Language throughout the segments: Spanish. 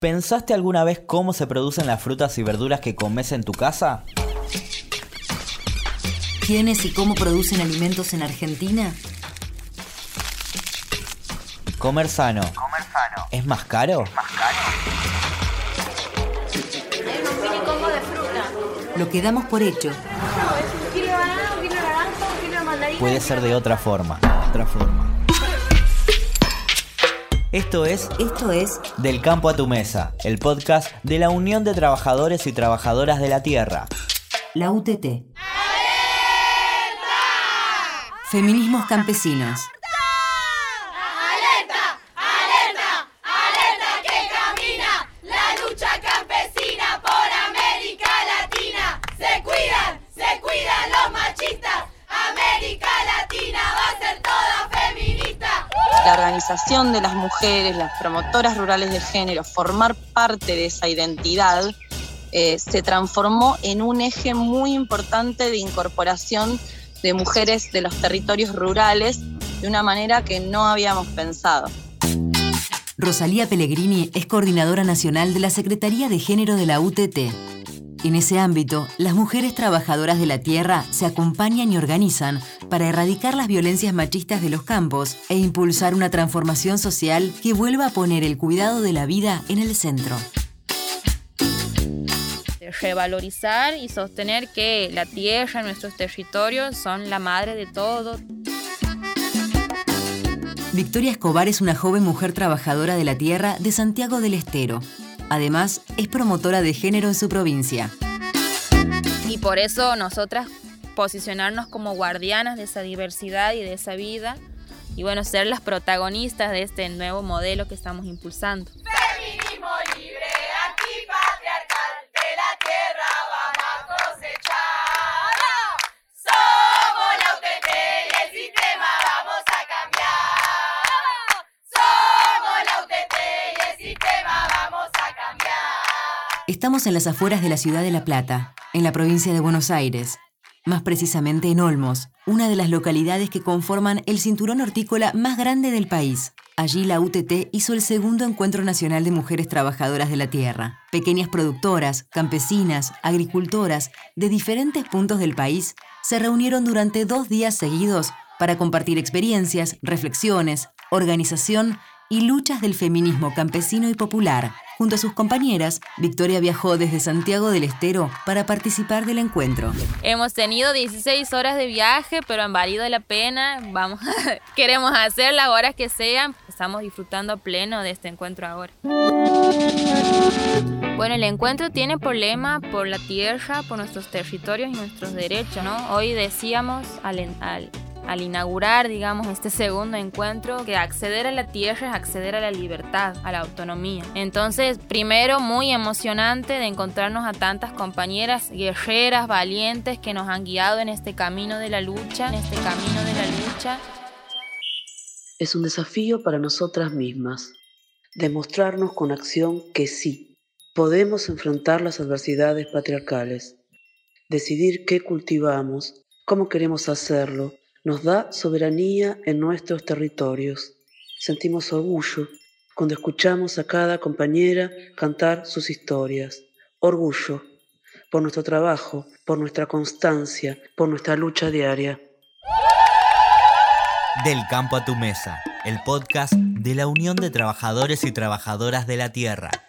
¿Pensaste alguna vez cómo se producen las frutas y verduras que comes en tu casa? ¿Quiénes y cómo producen alimentos en Argentina? Comer sano. ¿Es más caro? Lo que damos por hecho. Puede ser de otra forma. Otra forma. Esto es Esto es Del campo a tu mesa, el podcast de la Unión de Trabajadores y Trabajadoras de la Tierra. la UTT. Feminismos campesinos. ¡Alerta! ¡Alerta! ¡Alerta que camina! La lucha campesina por América Latina. Se cuidan, se cuidan los machistas. América Latina va a ser toda feminista. La organización de las mujeres, las promotoras rurales de género, formar parte de esa identidad, eh, se transformó en un eje muy importante de incorporación de mujeres de los territorios rurales de una manera que no habíamos pensado. Rosalía Pellegrini es coordinadora nacional de la Secretaría de Género de la UTT. En ese ámbito, las mujeres trabajadoras de la tierra se acompañan y organizan para erradicar las violencias machistas de los campos e impulsar una transformación social que vuelva a poner el cuidado de la vida en el centro. revalorizar y sostener que la tierra, nuestros territorios son la madre de todo. Victoria Escobar es una joven mujer trabajadora de la tierra de Santiago del Estero. Además, es promotora de género en su provincia. Y por eso nosotras posicionarnos como guardianas de esa diversidad y de esa vida y bueno, ser las protagonistas de este nuevo modelo que estamos impulsando. Feminismo libre, antipatriarcal. De la tierra vamos a cosechar. Somos la UTT y el sistema vamos a cambiar. Somos la UTT y el sistema vamos a cambiar. Estamos en las afueras de la ciudad de La Plata, en la provincia de Buenos Aires. Más precisamente en Olmos, una de las localidades que conforman el cinturón hortícola más grande del país. Allí la UTT hizo el segundo Encuentro Nacional de Mujeres Trabajadoras de la Tierra. Pequeñas productoras, campesinas, agricultoras de diferentes puntos del país se reunieron durante dos días seguidos para compartir experiencias, reflexiones, organización y luchas del feminismo campesino y popular. Junto a sus compañeras, Victoria viajó desde Santiago del Estero para participar del encuentro. Hemos tenido 16 horas de viaje, pero han valido la pena. Vamos, queremos hacer las horas que sean. Estamos disfrutando a pleno de este encuentro ahora. Bueno, el encuentro tiene por lema por la tierra, por nuestros territorios y nuestros derechos, ¿no? Hoy decíamos al, al, al inaugurar, digamos, este segundo encuentro, que acceder a la tierra es acceder a la libertad, a la autonomía. Entonces, primero, muy emocionante de encontrarnos a tantas compañeras guerreras, valientes, que nos han guiado en este camino de la lucha, en este camino de la lucha. Es un desafío para nosotras mismas, demostrarnos con acción que sí, podemos enfrentar las adversidades patriarcales. Decidir qué cultivamos, cómo queremos hacerlo, nos da soberanía en nuestros territorios. Sentimos orgullo cuando escuchamos a cada compañera cantar sus historias. Orgullo por nuestro trabajo, por nuestra constancia, por nuestra lucha diaria. Del campo a tu mesa, el podcast de la Unión de Trabajadores y Trabajadoras de la Tierra.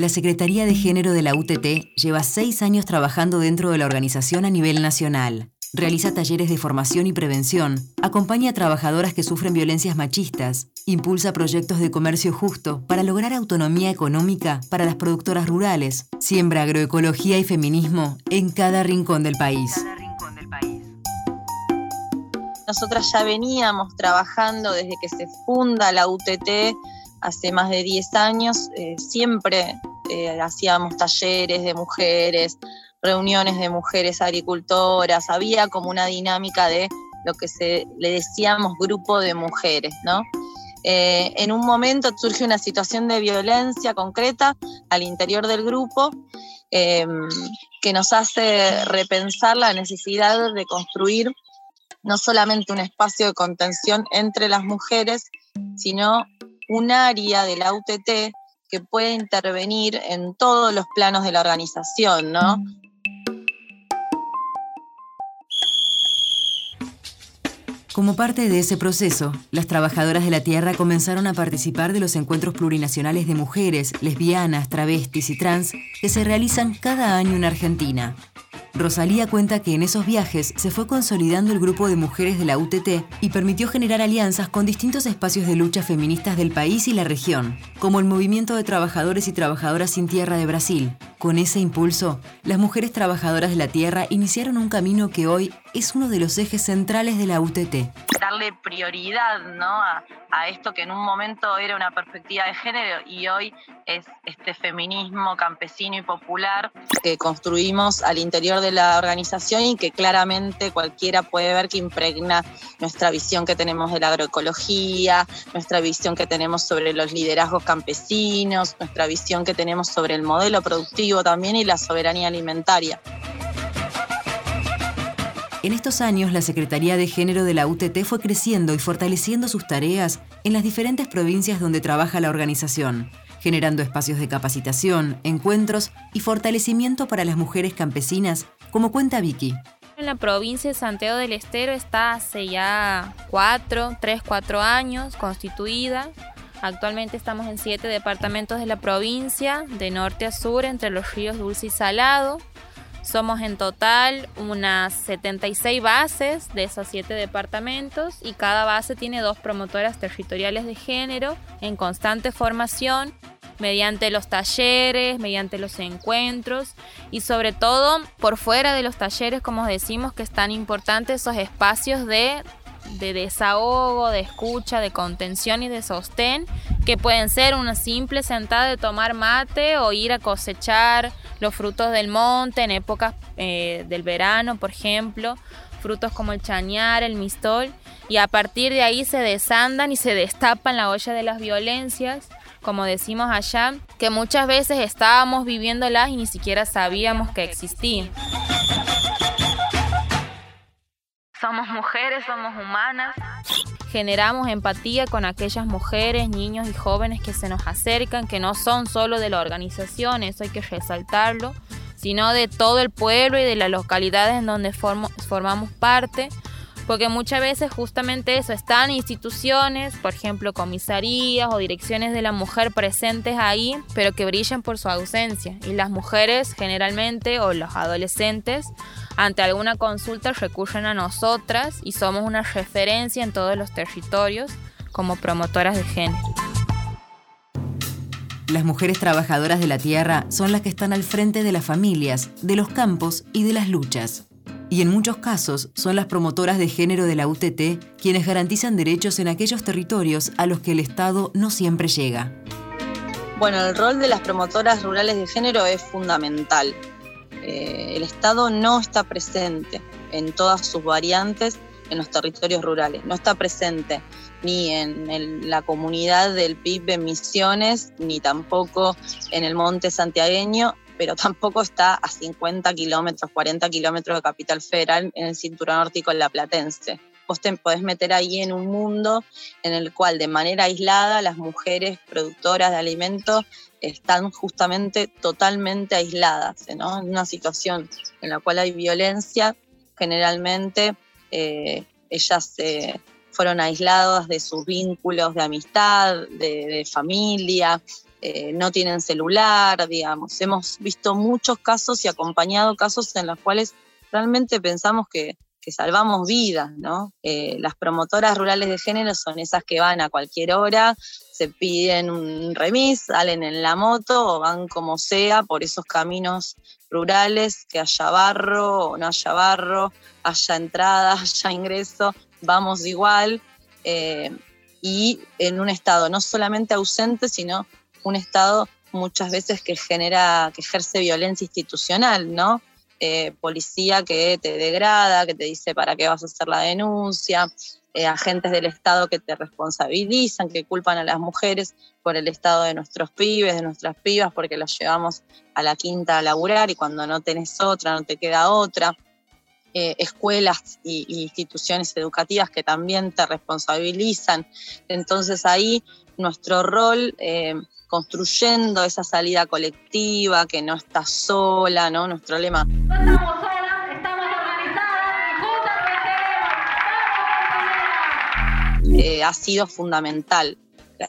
La Secretaría de Género de la UTT lleva seis años trabajando dentro de la organización a nivel nacional. Realiza talleres de formación y prevención, acompaña a trabajadoras que sufren violencias machistas, impulsa proyectos de comercio justo para lograr autonomía económica para las productoras rurales, siembra agroecología y feminismo en cada rincón del país. Nosotras ya veníamos trabajando desde que se funda la UTT hace más de 10 años, eh, siempre eh, hacíamos talleres de mujeres, reuniones de mujeres agricultoras, había como una dinámica de lo que se, le decíamos grupo de mujeres, ¿no? Eh, en un momento surge una situación de violencia concreta al interior del grupo eh, que nos hace repensar la necesidad de construir no solamente un espacio de contención entre las mujeres, sino un área de la UTT que puede intervenir en todos los planos de la organización, ¿no? Como parte de ese proceso, las trabajadoras de la tierra comenzaron a participar de los encuentros plurinacionales de mujeres, lesbianas, travestis y trans que se realizan cada año en Argentina. Rosalía cuenta que en esos viajes se fue consolidando el grupo de mujeres de la UTT y permitió generar alianzas con distintos espacios de lucha feministas del país y la región, como el Movimiento de Trabajadores y Trabajadoras sin Tierra de Brasil. Con ese impulso, las mujeres trabajadoras de la tierra iniciaron un camino que hoy es uno de los ejes centrales de la UTT. Darle prioridad ¿no? a, a esto que en un momento era una perspectiva de género y hoy es este feminismo campesino y popular que construimos al interior de la organización y que claramente cualquiera puede ver que impregna nuestra visión que tenemos de la agroecología, nuestra visión que tenemos sobre los liderazgos campesinos, nuestra visión que tenemos sobre el modelo productivo también y la soberanía alimentaria. En estos años, la Secretaría de Género de la UTT fue creciendo y fortaleciendo sus tareas en las diferentes provincias donde trabaja la organización, generando espacios de capacitación, encuentros y fortalecimiento para las mujeres campesinas, como cuenta Vicky. En la provincia de Santiago del Estero está hace ya cuatro, tres, cuatro años constituida. Actualmente estamos en siete departamentos de la provincia, de norte a sur, entre los ríos Dulce y Salado. Somos en total unas 76 bases de esos siete departamentos y cada base tiene dos promotoras territoriales de género en constante formación mediante los talleres, mediante los encuentros y sobre todo por fuera de los talleres, como decimos, que es tan importante esos espacios de, de desahogo, de escucha, de contención y de sostén, que pueden ser una simple sentada de tomar mate o ir a cosechar los frutos del monte en épocas eh, del verano, por ejemplo, frutos como el chañar, el mistol, y a partir de ahí se desandan y se destapan la olla de las violencias, como decimos allá, que muchas veces estábamos viviéndolas y ni siquiera sabíamos que existían. Somos mujeres, somos humanas. Generamos empatía con aquellas mujeres, niños y jóvenes que se nos acercan, que no son solo de la organización, eso hay que resaltarlo, sino de todo el pueblo y de las localidades en donde formamos parte porque muchas veces justamente eso, están instituciones, por ejemplo comisarías o direcciones de la mujer presentes ahí, pero que brillan por su ausencia. Y las mujeres generalmente o los adolescentes ante alguna consulta recurren a nosotras y somos una referencia en todos los territorios como promotoras de género. Las mujeres trabajadoras de la tierra son las que están al frente de las familias, de los campos y de las luchas y en muchos casos son las promotoras de género de la UTT quienes garantizan derechos en aquellos territorios a los que el Estado no siempre llega. Bueno, el rol de las promotoras rurales de género es fundamental. Eh, el Estado no está presente en todas sus variantes en los territorios rurales, no está presente ni en la comunidad del PIB en Misiones, ni tampoco en el Monte Santiagueño, pero tampoco está a 50 kilómetros, 40 kilómetros de Capital Federal en el cinturón en la Platense. Vos te podés meter ahí en un mundo en el cual de manera aislada las mujeres productoras de alimentos están justamente totalmente aisladas, ¿no? En una situación en la cual hay violencia, generalmente eh, ellas eh, fueron aisladas de sus vínculos de amistad, de familia, eh, no tienen celular, digamos. Hemos visto muchos casos y acompañado casos en los cuales realmente pensamos que, salvamos vidas, ¿no? Eh, las promotoras rurales de género son esas que van a cualquier hora, se piden un remis, salen en la moto o van como sea por esos caminos rurales, que haya barro o no haya barro, haya entrada, haya ingreso, vamos igual. Eh, y en un estado no solamente ausente, sino un Estado muchas veces que genera, que ejerce violencia institucional, ¿no? Eh, policía que te degrada, que te dice para qué vas a hacer la denuncia, eh, agentes del Estado que te responsabilizan, que culpan a las mujeres por el estado de nuestros pibes, de nuestras pibas, porque los llevamos a la quinta a laburar y cuando no tenés otra, no te queda otra. Eh, escuelas e instituciones educativas que también te responsabilizan. Entonces ahí nuestro rol eh, construyendo esa salida colectiva, que no está sola, ¿no? Nuestro lema. No estamos solas, estamos organizadas y juntas eh, ha sido fundamental.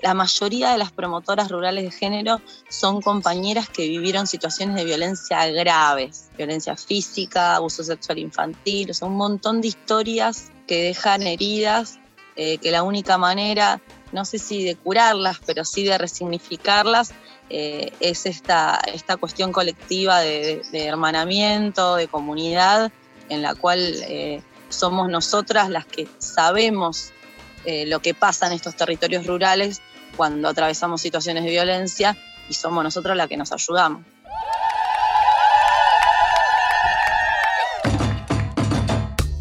La- mayoría de las promotoras rurales de género son compañeras que vivieron situaciones de violencia graves, violencia física, abuso sexual infantil, o sea, un montón de historias que dejan heridas, eh, que la única manera, no sé si de curarlas, pero sí de resignificarlas, eh, es esta, esta cuestión colectiva de, de hermanamiento, de comunidad, en la cual eh, somos nosotras las que sabemos eh, lo que pasa en estos territorios rurales cuando atravesamos situaciones de violencia y somos nosotros las que nos ayudamos.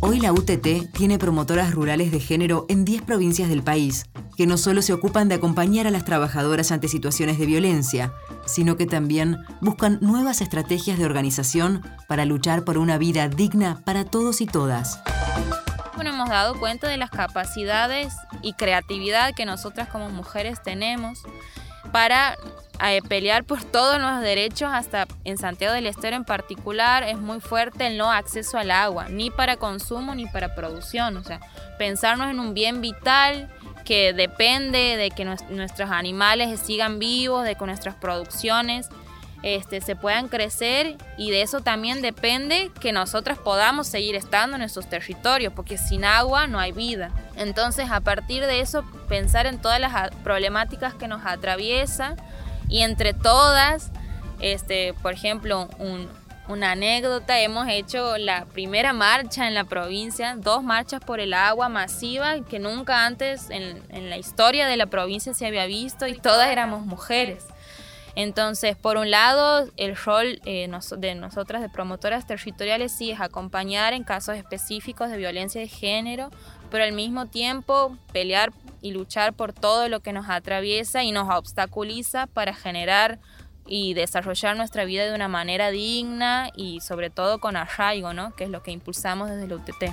Hoy la UTT tiene promotoras rurales de género en 10 provincias del país, que no solo se ocupan de acompañar a las trabajadoras ante situaciones de violencia, sino que también buscan nuevas estrategias de organización para luchar por una vida digna para todos y todas. Bueno, hemos dado cuenta de las capacidades y creatividad que nosotras como mujeres tenemos para eh, pelear por todos los derechos, hasta en Santiago del Estero en particular, es muy fuerte el no acceso al agua, ni para consumo ni para producción. O sea, pensarnos en un bien vital que depende de que nues- nuestros animales sigan vivos, de que nuestras producciones este, se puedan crecer y de eso también depende que nosotras podamos seguir estando en nuestros territorios, porque sin agua no hay vida. Entonces, a partir de eso, pensar en todas las problemáticas que nos atraviesan y entre todas, este, por ejemplo, un- una anécdota, hemos hecho la primera marcha en la provincia, dos marchas por el agua masiva que nunca antes en, en la historia de la provincia se había visto y todas éramos mujeres. Entonces, por un lado, el rol eh, nos- de nosotras de promotoras territoriales sí es acompañar en casos específicos de violencia de género, pero al mismo tiempo pelear y luchar por todo lo que nos atraviesa y nos obstaculiza para generar y desarrollar nuestra vida de una manera digna y sobre todo con arraigo, ¿no? que es lo que impulsamos desde la UTT.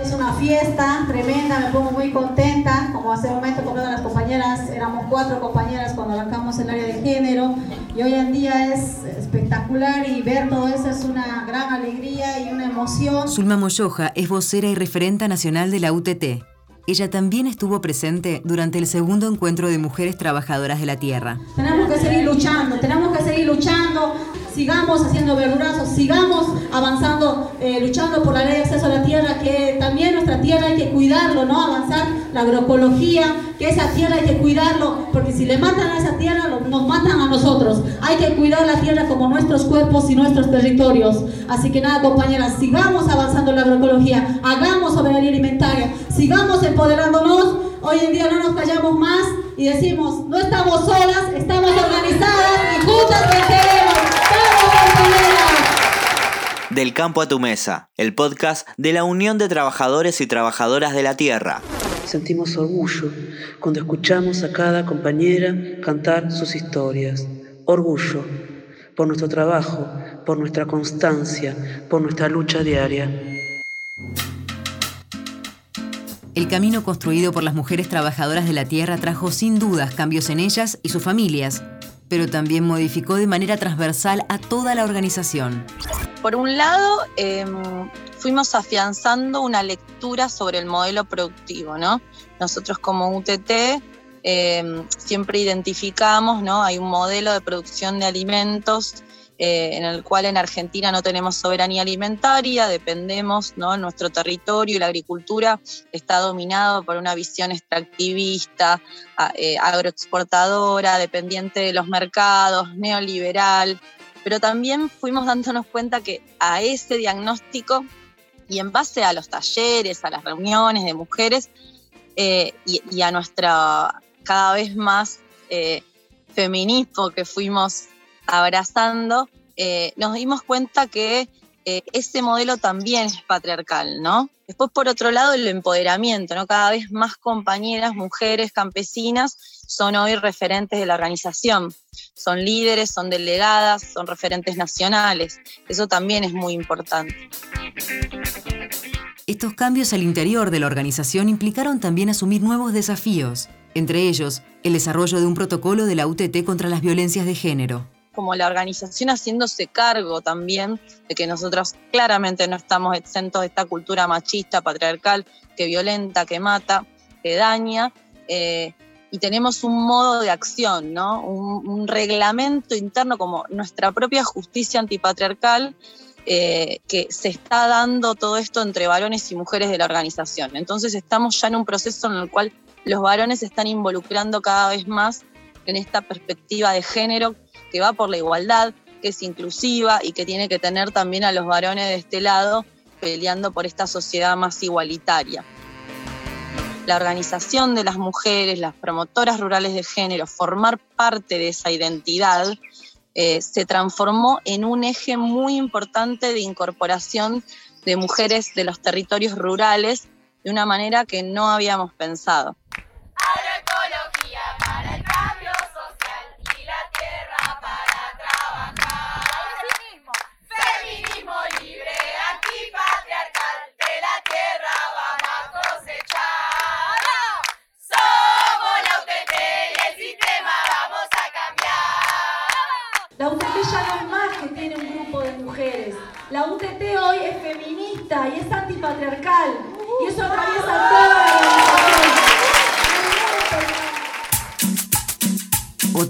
Es una fiesta tremenda, me pongo muy contenta. Como hace un momento compraron las compañeras, éramos cuatro compañeras cuando arrancamos el área de género y hoy en día es espectacular y ver todo eso es una gran alegría y una emoción. Zulma Moyoja es vocera y referenta nacional de la UTT. Ella también estuvo presente durante el segundo encuentro de mujeres trabajadoras de la tierra. Tenemos que seguir luchando, tenemos que seguir luchando, sigamos haciendo verdurazos, sigamos avanzando, eh, luchando por la ley de acceso a la tierra, que también nuestra tierra hay que cuidarlo, ¿no? Avanzar la agroecología, que esa tierra hay que cuidarlo, porque si le matan a esa tierra, nos matan a nosotros. Hay que cuidar la tierra como nuestros cuerpos y nuestros territorios. Así que nada, compañeras, sigamos avanzando la agroecología, hagamos soberanía alimentaria, sigamos empoderándonos. Hoy en día no nos callamos más y decimos, no estamos solas, estamos organizadas y juntas venceremos. ¡Vamos, compañeras! Del campo a tu mesa, el podcast de la Unión de Trabajadores y Trabajadoras de la Tierra. Sentimos orgullo cuando escuchamos a cada compañera cantar sus historias. Orgullo por nuestro trabajo, por nuestra constancia, por nuestra lucha diaria. El camino construido por las mujeres trabajadoras de la tierra trajo sin dudas cambios en ellas y sus familias, pero también modificó de manera transversal a toda la organización. Por un lado, eh, fuimos afianzando una lectura sobre el modelo productivo, ¿no? Nosotros como UTT eh, siempre identificamos, ¿no? Hay un modelo de producción de alimentos eh, en el cual en Argentina no tenemos soberanía alimentaria, dependemos, ¿no? Nuestro territorio y la agricultura está dominado por una visión extractivista, eh, agroexportadora, dependiente de los mercados, neoliberal, pero también fuimos dándonos cuenta que a ese diagnóstico y en base a los talleres, a las reuniones de mujeres eh, y, y a nuestra cada vez más feminismo que fuimos abrazando, eh, nos dimos cuenta que eh, ese modelo también es patriarcal, ¿no? Después, por otro lado, el empoderamiento, ¿no? Cada vez más compañeras, mujeres, campesinas, son hoy referentes de la organización. Son líderes, son delegadas, son referentes nacionales. Eso también es muy importante. Estos cambios al interior de la organización implicaron también asumir nuevos desafíos, entre ellos el desarrollo de un protocolo de la UTT contra las violencias de género como la organización haciéndose cargo también de que nosotros claramente no estamos exentos de esta cultura machista, patriarcal, que violenta, que mata, que daña, eh, y tenemos un modo de acción, ¿no? un, reglamento interno como nuestra propia justicia antipatriarcal, eh, que se está dando todo esto entre varones y mujeres de la organización. Entonces estamos ya en un proceso en el cual los varones se están involucrando cada vez más en esta perspectiva de género que va por la igualdad, que es inclusiva y que tiene que tener también a los varones de este lado peleando por esta sociedad más igualitaria. La organización de las mujeres, las promotoras rurales de género, formar parte de esa identidad, eh, se transformó en un eje muy importante de incorporación de mujeres de los territorios rurales de una manera que no habíamos pensado.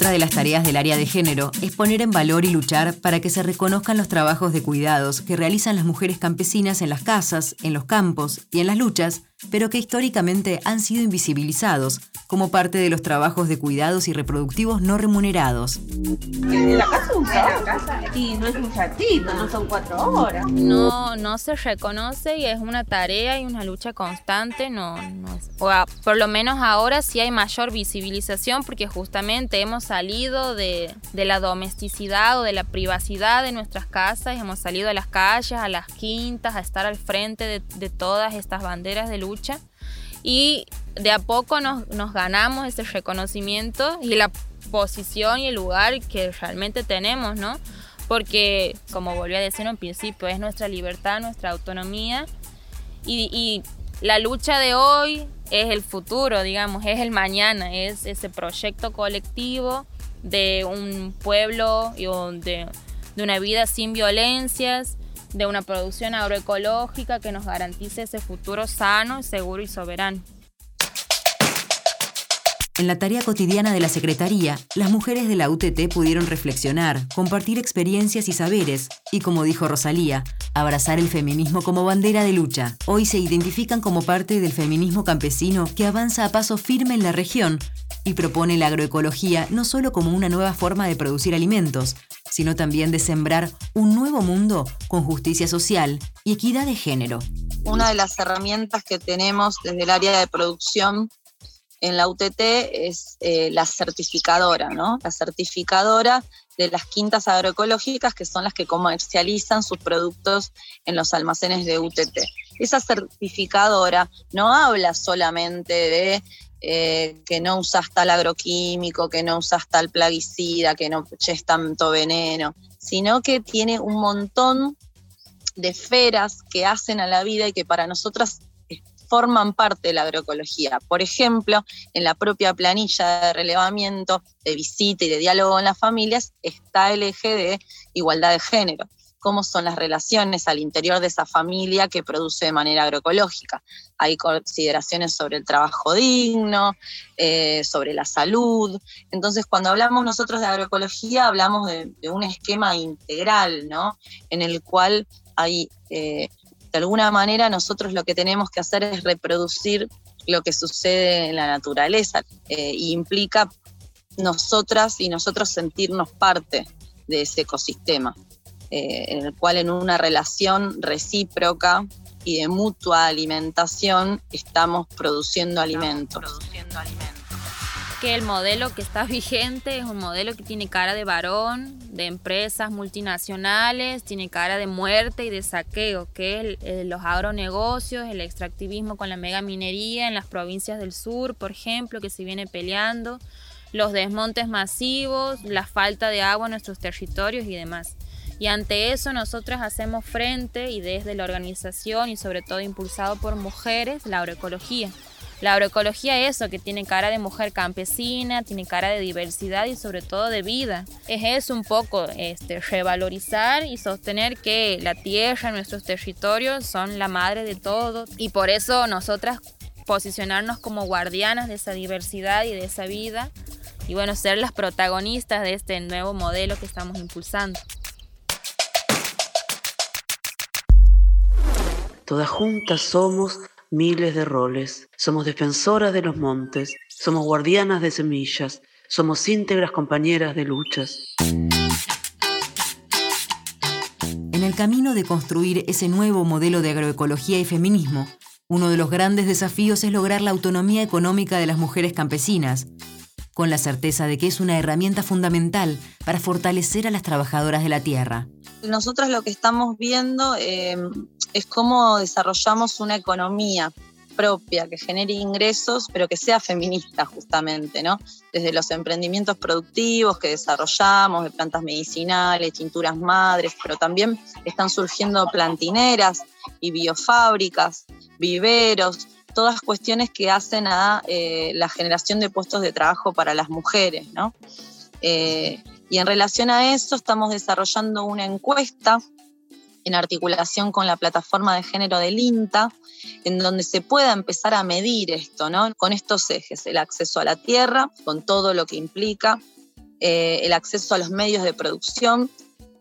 Otra de las tareas del área de género es poner en valor y luchar para que se reconozcan los trabajos de cuidados que realizan las mujeres campesinas en las casas, en los campos y en las luchas, pero que históricamente han sido invisibilizados como parte de los trabajos de cuidados y reproductivos no remunerados. En la casa un casa y no es un ratito, no son cuatro horas. No, no se reconoce y es una tarea y una lucha constante. No, o por lo menos ahora sí hay mayor visibilización porque justamente hemos salido de, la domesticidad o de la privacidad de nuestras casas, hemos salido a las calles, a las quintas, a estar al frente de, de todas estas banderas de lucha y de a poco nos, ganamos ese reconocimiento y la posición y el lugar que realmente tenemos, ¿no? Porque, como volví a decir en principio, es nuestra libertad, nuestra autonomía y, y la lucha de hoy es el futuro, digamos, es el mañana, es ese proyecto colectivo de un pueblo y de, de una vida sin violencias, de una producción agroecológica que nos garantice ese futuro sano, seguro y soberano. En la tarea cotidiana de la Secretaría, las mujeres de la UTT pudieron reflexionar, compartir experiencias y saberes, y como dijo Rosalía, abrazar el feminismo como bandera de lucha. Hoy se identifican como parte del feminismo campesino que avanza a paso firme en la región y propone la agroecología no solo como una nueva forma de producir alimentos, sino también de sembrar un nuevo mundo con justicia social y equidad de género. Una de las herramientas que tenemos desde el área de producción en la UTT es eh, la certificadora, ¿no? La certificadora de las quintas agroecológicas, que son las que comercializan sus productos en los almacenes de UTT. Esa certificadora no habla solamente de eh, que no usas tal agroquímico, que no usas tal plaguicida, que no eches tanto veneno, sino que tiene un montón de esferas que hacen a la vida y que para nosotras forman parte de la agroecología. Por ejemplo, en la propia planilla de relevamiento, de visita y de diálogo en las familias está el eje de igualdad de género cómo son las relaciones al interior de esa familia que produce de manera agroecológica. Hay consideraciones sobre el trabajo digno, eh, sobre la salud. Entonces, cuando hablamos nosotros de agroecología, hablamos de, un esquema integral, ¿no? En el cual hay eh, de alguna manera nosotros lo que tenemos que hacer es reproducir lo que sucede en la naturaleza e implica nosotras y nosotros sentirnos parte de ese ecosistema, eh, en el cual en una relación recíproca y de mutua alimentación estamos produciendo alimentos. Produciendo alimentos que el modelo que está vigente es un modelo que tiene cara de varón, de empresas multinacionales, tiene cara de muerte y de saqueo, que es los agronegocios, el extractivismo con la mega minería en las provincias del sur, por ejemplo, que se viene peleando. los desmontes masivos, la falta de agua en nuestros territorios y demás. Y ante eso nosotras hacemos frente y desde la organización y sobre todo impulsado por mujeres, la agroecología. La agroecología es eso, que tiene cara de mujer campesina, tiene cara de diversidad y sobre todo de vida. Es eso un poco, este, revalorizar y sostener que la tierra, nuestros territorios son la madre de todo. Y por eso nosotras posicionarnos como guardianas de esa diversidad y de esa vida. Y bueno, ser las protagonistas de este nuevo modelo que estamos impulsando. Todas juntas somos miles de roles. Somos defensoras de los montes, somos guardianas de semillas, somos íntegras compañeras de luchas. En el camino de construir ese nuevo modelo de agroecología y feminismo, uno de los grandes desafíos es lograr la autonomía económica de las mujeres campesinas, con la certeza de que es una herramienta fundamental para fortalecer a las trabajadoras de la tierra. Nosotros lo que estamos viendo eh, es cómo desarrollamos una economía propia que genere ingresos, pero que sea feminista justamente, ¿no? Desde los emprendimientos productivos que desarrollamos, de plantas medicinales, tinturas madres, pero también están surgiendo plantineras y biofábricas, viveros, todas cuestiones que hacen a eh, la generación de puestos de trabajo para las mujeres, ¿no? Eh, y en relación a eso estamos desarrollando una encuesta en articulación con la plataforma de género del INTA, en donde se pueda empezar a medir esto, ¿no? Con estos ejes, el acceso a la tierra, con todo lo que implica, eh, el acceso a los medios de producción,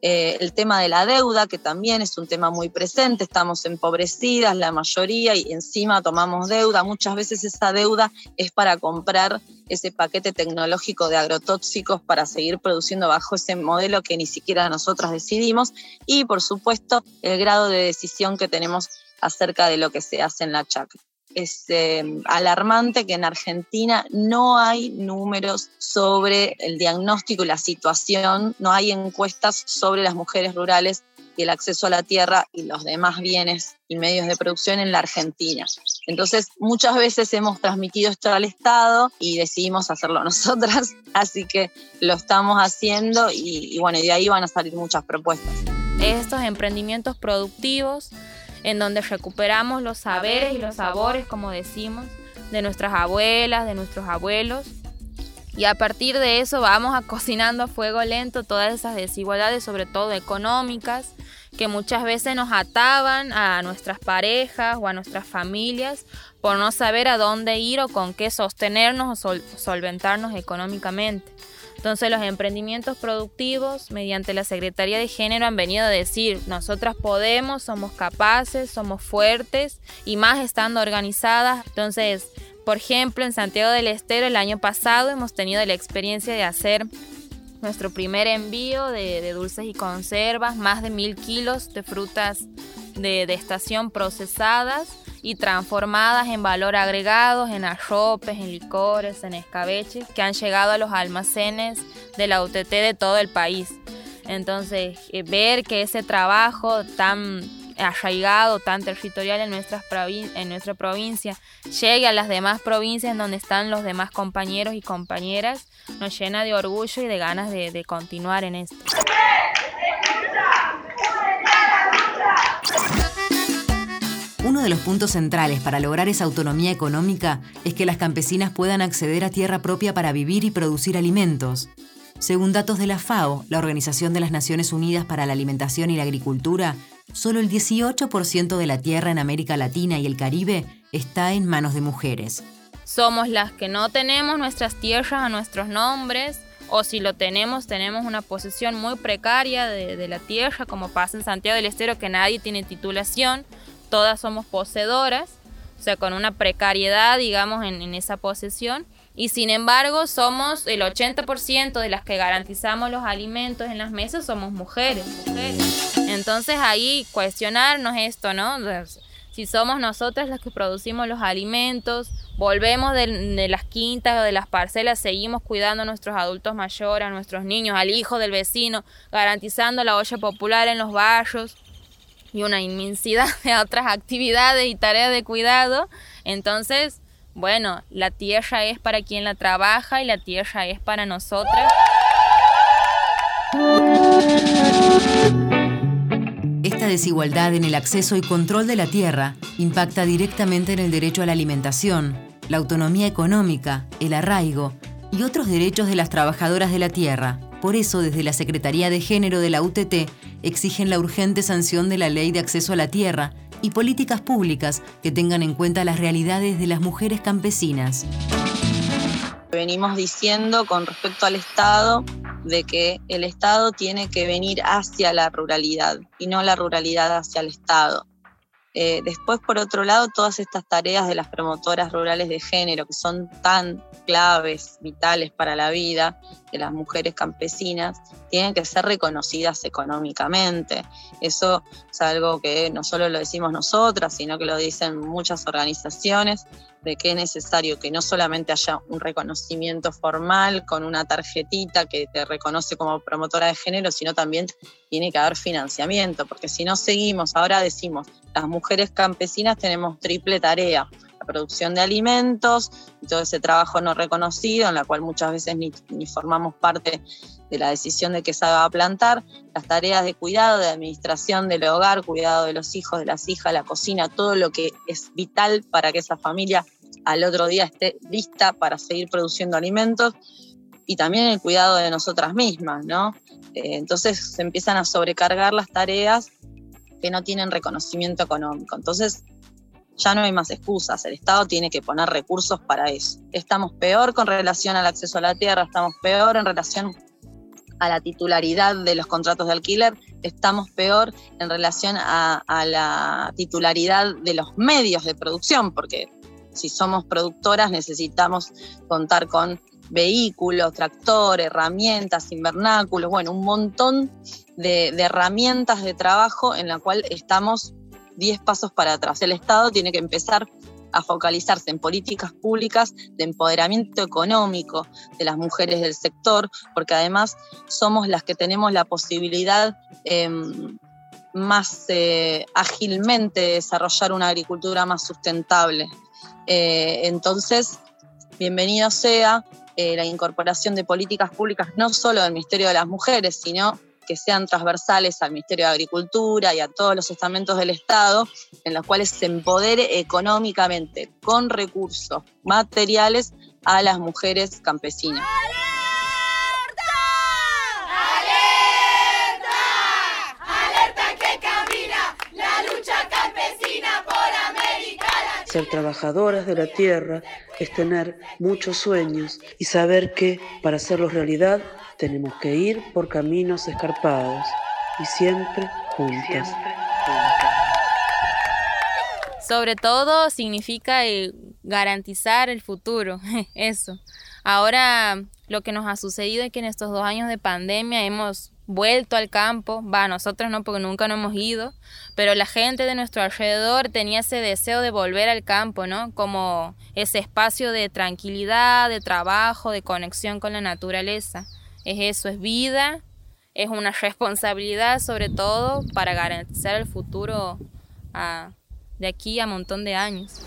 eh, el tema de la deuda, que también es un tema muy presente, estamos empobrecidas la mayoría y encima tomamos deuda. Muchas veces esa deuda es para comprar ese paquete tecnológico de agrotóxicos para seguir produciendo bajo ese modelo que ni siquiera nosotras decidimos. Y por supuesto, el grado de decisión que tenemos acerca de lo que se hace en la chacra es eh, alarmante que en Argentina no hay números sobre el diagnóstico y la situación, no hay encuestas sobre las mujeres rurales y el acceso a la tierra y los demás bienes y medios de producción en la Argentina. Entonces, muchas veces hemos transmitido esto al Estado y decidimos hacerlo nosotras, así que lo estamos haciendo y, y bueno, de ahí van a salir muchas propuestas. Estos emprendimientos productivos en donde recuperamos los saberes y los sabores, como decimos, de nuestras abuelas, de nuestros abuelos. Y a partir de eso vamos a cocinando a fuego lento todas esas desigualdades, sobre todo económicas, que muchas veces nos ataban a nuestras parejas o a nuestras familias por no saber a dónde ir o con qué sostenernos o solventarnos económicamente. Entonces los emprendimientos productivos mediante la Secretaría de Género han venido a decir, nosotras podemos, somos capaces, somos fuertes y más estando organizadas. Entonces, por ejemplo, en Santiago del Estero el año pasado hemos tenido la experiencia de hacer nuestro primer envío de, dulces y conservas, más de mil kilos de frutas de, estación procesadas y transformadas en valor agregados, en arropes, en licores, en escabeches, que han llegado a los almacenes de la UTT de todo el país. Entonces, eh, ver que ese trabajo tan arraigado, tan territorial en, nuestras en nuestra provincia, llegue a las demás provincias donde están los demás compañeros y compañeras, nos llena de orgullo y de ganas de, de continuar en esto. Uno de los puntos centrales para lograr esa autonomía económica es que las campesinas puedan acceder a tierra propia para vivir y producir alimentos. Según datos de la FAO, la Organización de las Naciones Unidas para la Alimentación y la Agricultura, solo el 18% de la tierra en América Latina y el Caribe está en manos de mujeres. Somos las que no tenemos nuestras tierras a nuestros nombres, o si lo tenemos, tenemos una posesión muy precaria de, la tierra, como pasa en Santiago del Estero, que nadie tiene titulación todas somos poseedoras, o sea, con una precariedad, digamos, en, esa posesión. Y sin embargo, somos el 80% de las que garantizamos los alimentos en las mesas, somos mujeres. Entonces ahí cuestionarnos esto, ¿no? Si somos nosotras las que producimos los alimentos, volvemos de, de, las quintas o de las parcelas, seguimos cuidando a nuestros adultos mayores, a nuestros niños, al hijo del vecino, garantizando la olla popular en los barrios y una inmensidad de otras actividades y tareas de cuidado. Entonces, bueno, la tierra es para quien la trabaja y la tierra es para nosotras. Esta desigualdad en el acceso y control de la tierra impacta directamente en el derecho a la alimentación, la autonomía económica, el arraigo y otros derechos de las trabajadoras de la tierra. Por eso, desde la Secretaría de Género de la UTT exigen la urgente sanción de la Ley de Acceso a la Tierra y políticas públicas que tengan en cuenta las realidades de las mujeres campesinas. Venimos diciendo con respecto al Estado de que el Estado tiene que venir hacia la ruralidad y no la ruralidad hacia el Estado. Eh, después, por otro lado, todas estas tareas de las promotoras rurales de género, que son tan claves, vitales para la vida de las mujeres campesinas, tienen que ser reconocidas económicamente. Eso es algo que no solo lo decimos nosotras, sino que lo dicen muchas organizaciones de que es necesario que no solamente haya un reconocimiento formal con una tarjetita que te reconoce como promotora de género, sino también tiene que haber financiamiento, porque si no seguimos, ahora decimos, las mujeres campesinas tenemos triple tarea, producción de alimentos y todo ese trabajo no reconocido, en la cual muchas veces ni, formamos parte de la decisión de que se va a plantar, las tareas de cuidado, de administración del hogar, cuidado de los hijos, de las hijas, la cocina, todo lo que es vital para que esa familia al otro día esté lista para seguir produciendo alimentos y también el cuidado de nosotras mismas, ¿no? Eh, entonces se empiezan a sobrecargar las tareas que no tienen reconocimiento económico. Entonces ya no hay más excusas, el Estado tiene que poner recursos para eso. Estamos peor con relación al acceso a la tierra, estamos peor en relación a la titularidad de los contratos de alquiler, estamos peor en relación a, la titularidad de los medios de producción, porque si somos productoras necesitamos contar con vehículos, tractor, herramientas, invernáculos, bueno, un montón de, de herramientas de trabajo en la cual estamos 10 pasos para atrás. El Estado tiene que empezar a focalizarse en políticas públicas de empoderamiento económico de las mujeres del sector, porque además somos las que tenemos la posibilidad eh, más eh, ágilmente de desarrollar una agricultura más sustentable. Eh, entonces, bienvenido sea eh, la incorporación de políticas públicas no solo del Ministerio de las Mujeres, sino que sean transversales al Ministerio de Agricultura y a todos los estamentos del Estado, en los cuales se empodere económicamente, con recursos materiales, a las mujeres campesinas. ¡Alerta que camina la lucha campesina por América Latina! Ser trabajadoras de la tierra es tener muchos sueños y saber que para hacerlos realidad tenemos que ir por caminos escarpados y siempre juntas. Sobre todo significa eh, garantizar el futuro, eso. Ahora lo que nos ha sucedido es que en estos dos años de pandemia hemos vuelto al campo, va, nosotros no porque nunca no hemos ido, pero la gente de nuestro alrededor tenía ese deseo de volver al campo, ¿no? Como ese espacio de tranquilidad, de trabajo, de conexión con la naturaleza. Es eso, es vida, es una responsabilidad sobre todo para garantizar el futuro de aquí a un montón de años.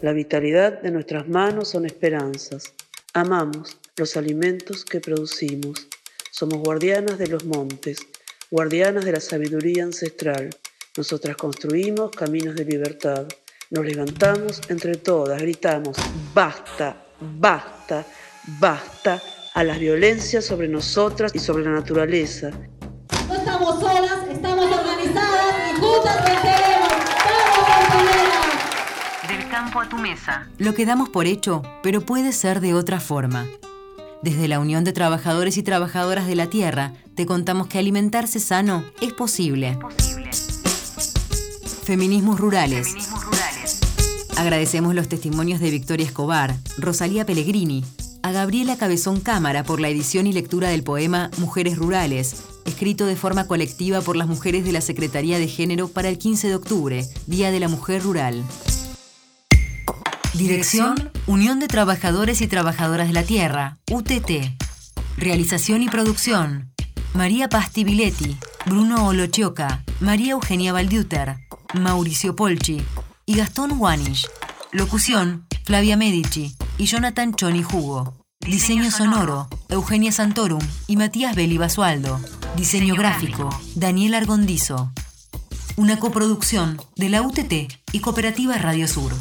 La vitalidad de nuestras manos son esperanzas. Amamos los alimentos que producimos. Somos guardianas de los montes, guardianas de la sabiduría ancestral. Nosotras construimos caminos de libertad. Nos levantamos entre todas, gritamos, basta, basta, basta a las violencias sobre nosotras y sobre la naturaleza. No estamos solas, estamos organizadas y juntas venceremos. Del campo a tu mesa. Lo que damos por hecho, pero puede ser de otra forma. Desde la Unión de Trabajadores y Trabajadoras de la Tierra, te contamos que alimentarse sano es posible. Feminismos rurales. Agradecemos los testimonios de Victoria Escobar, Rosalía Pellegrini, a Gabriela Cabezón Cámara por la edición y lectura del poema Mujeres Rurales, escrito de forma colectiva por las mujeres de la Secretaría de Género para el 15 de octubre, Día de la Mujer Rural. Dirección, Unión de Trabajadores y Trabajadoras de la Tierra, UTT. Realización y producción, María Pastibiletti, Bruno Olochioca, María Eugenia Valdiuter, Mauricio Polchi y Gastón Wanisch. Locución, Flavia Medici y Jonathan Choni Hugo. Diseño sonoro, Eugenia Santorum y Matías Beli Basualdo. Diseño gráfico, Daniel Argondizo. Una coproducción de la UTT y Cooperativa Radio Sur.